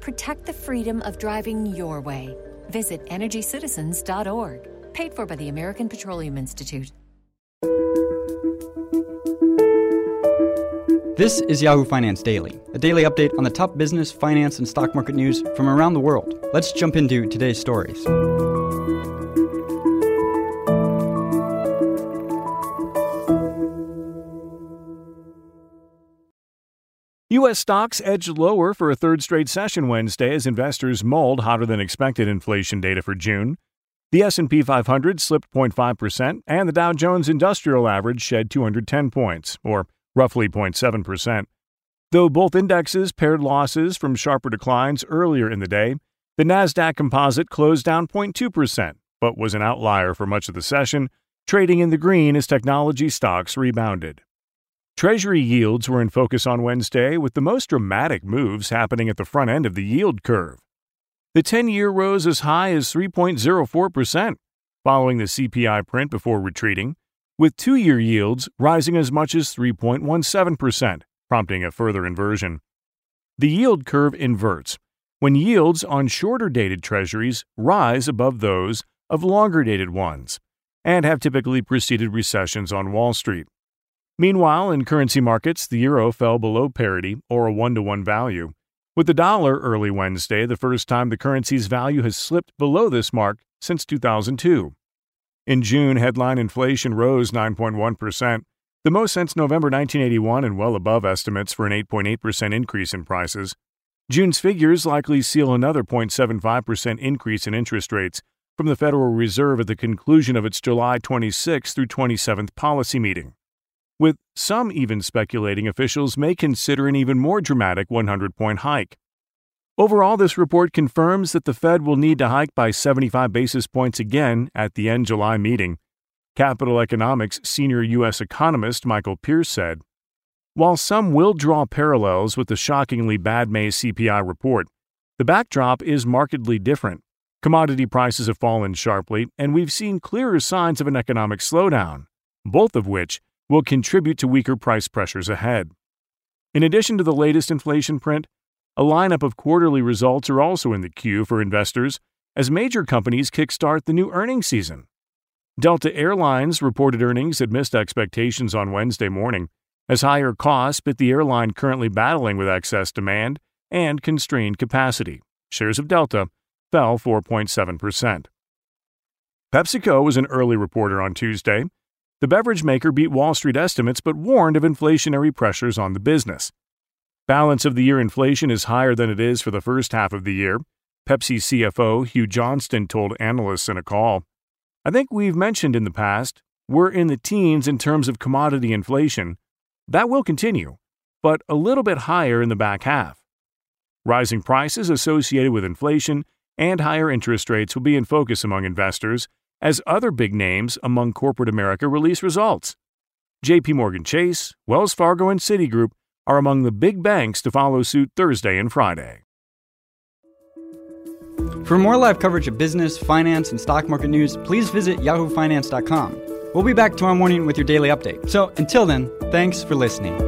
Protect the freedom of driving your way. Visit EnergyCitizens.org. Paid for by the American Petroleum Institute. This is Yahoo Finance Daily, a daily update on the top business, finance, and stock market news from around the world. Let's jump into today's stories. U.S. stocks edged lower for a third straight session Wednesday as investors mulled hotter than expected inflation data for June. The S&P 500 slipped 0.5% and the Dow Jones Industrial Average shed 210 points, or roughly 0.7%. Though both indexes pared losses from sharper declines earlier in the day, the Nasdaq Composite closed down 0.2%, but was an outlier for much of the session, trading in the green as technology stocks rebounded. Treasury yields were in focus on Wednesday, with the most dramatic moves happening at the front end of the yield curve. The 10 year rose as high as 3.04%, following the CPI print before retreating, with two year yields rising as much as 3.17%, prompting a further inversion. The yield curve inverts when yields on shorter dated treasuries rise above those of longer dated ones, and have typically preceded recessions on Wall Street. Meanwhile, in currency markets, the euro fell below parity or a 1 to 1 value. With the dollar early Wednesday, the first time the currency's value has slipped below this mark since 2002. In June, headline inflation rose 9.1%, the most since November 1981 and well above estimates for an 8.8% increase in prices. June's figures likely seal another 0.75% increase in interest rates from the Federal Reserve at the conclusion of its July 26 through 27th policy meeting with some even speculating officials may consider an even more dramatic 100 point hike. Overall, this report confirms that the Fed will need to hike by 75 basis points again at the end July meeting. Capital Economics senior U.S. economist Michael Pearce said While some will draw parallels with the shockingly bad May CPI report, the backdrop is markedly different. Commodity prices have fallen sharply, and we've seen clearer signs of an economic slowdown, both of which will contribute to weaker price pressures ahead. In addition to the latest inflation print, a lineup of quarterly results are also in the queue for investors as major companies kickstart the new earnings season. Delta Airlines reported earnings that missed expectations on Wednesday morning, as higher costs bit the airline currently battling with excess demand and constrained capacity. Shares of Delta fell 4.7%. PepsiCo was an early reporter on Tuesday the beverage maker beat Wall Street estimates but warned of inflationary pressures on the business. Balance of the year inflation is higher than it is for the first half of the year, Pepsi CFO Hugh Johnston told analysts in a call. I think we've mentioned in the past, we're in the teens in terms of commodity inflation. That will continue, but a little bit higher in the back half. Rising prices associated with inflation and higher interest rates will be in focus among investors as other big names among corporate America release results. JP Morgan Chase, Wells Fargo, and Citigroup are among the big banks to follow suit Thursday and Friday. For more live coverage of business, finance, and stock market news, please visit yahoofinance.com. We'll be back tomorrow morning with your daily update. So until then, thanks for listening.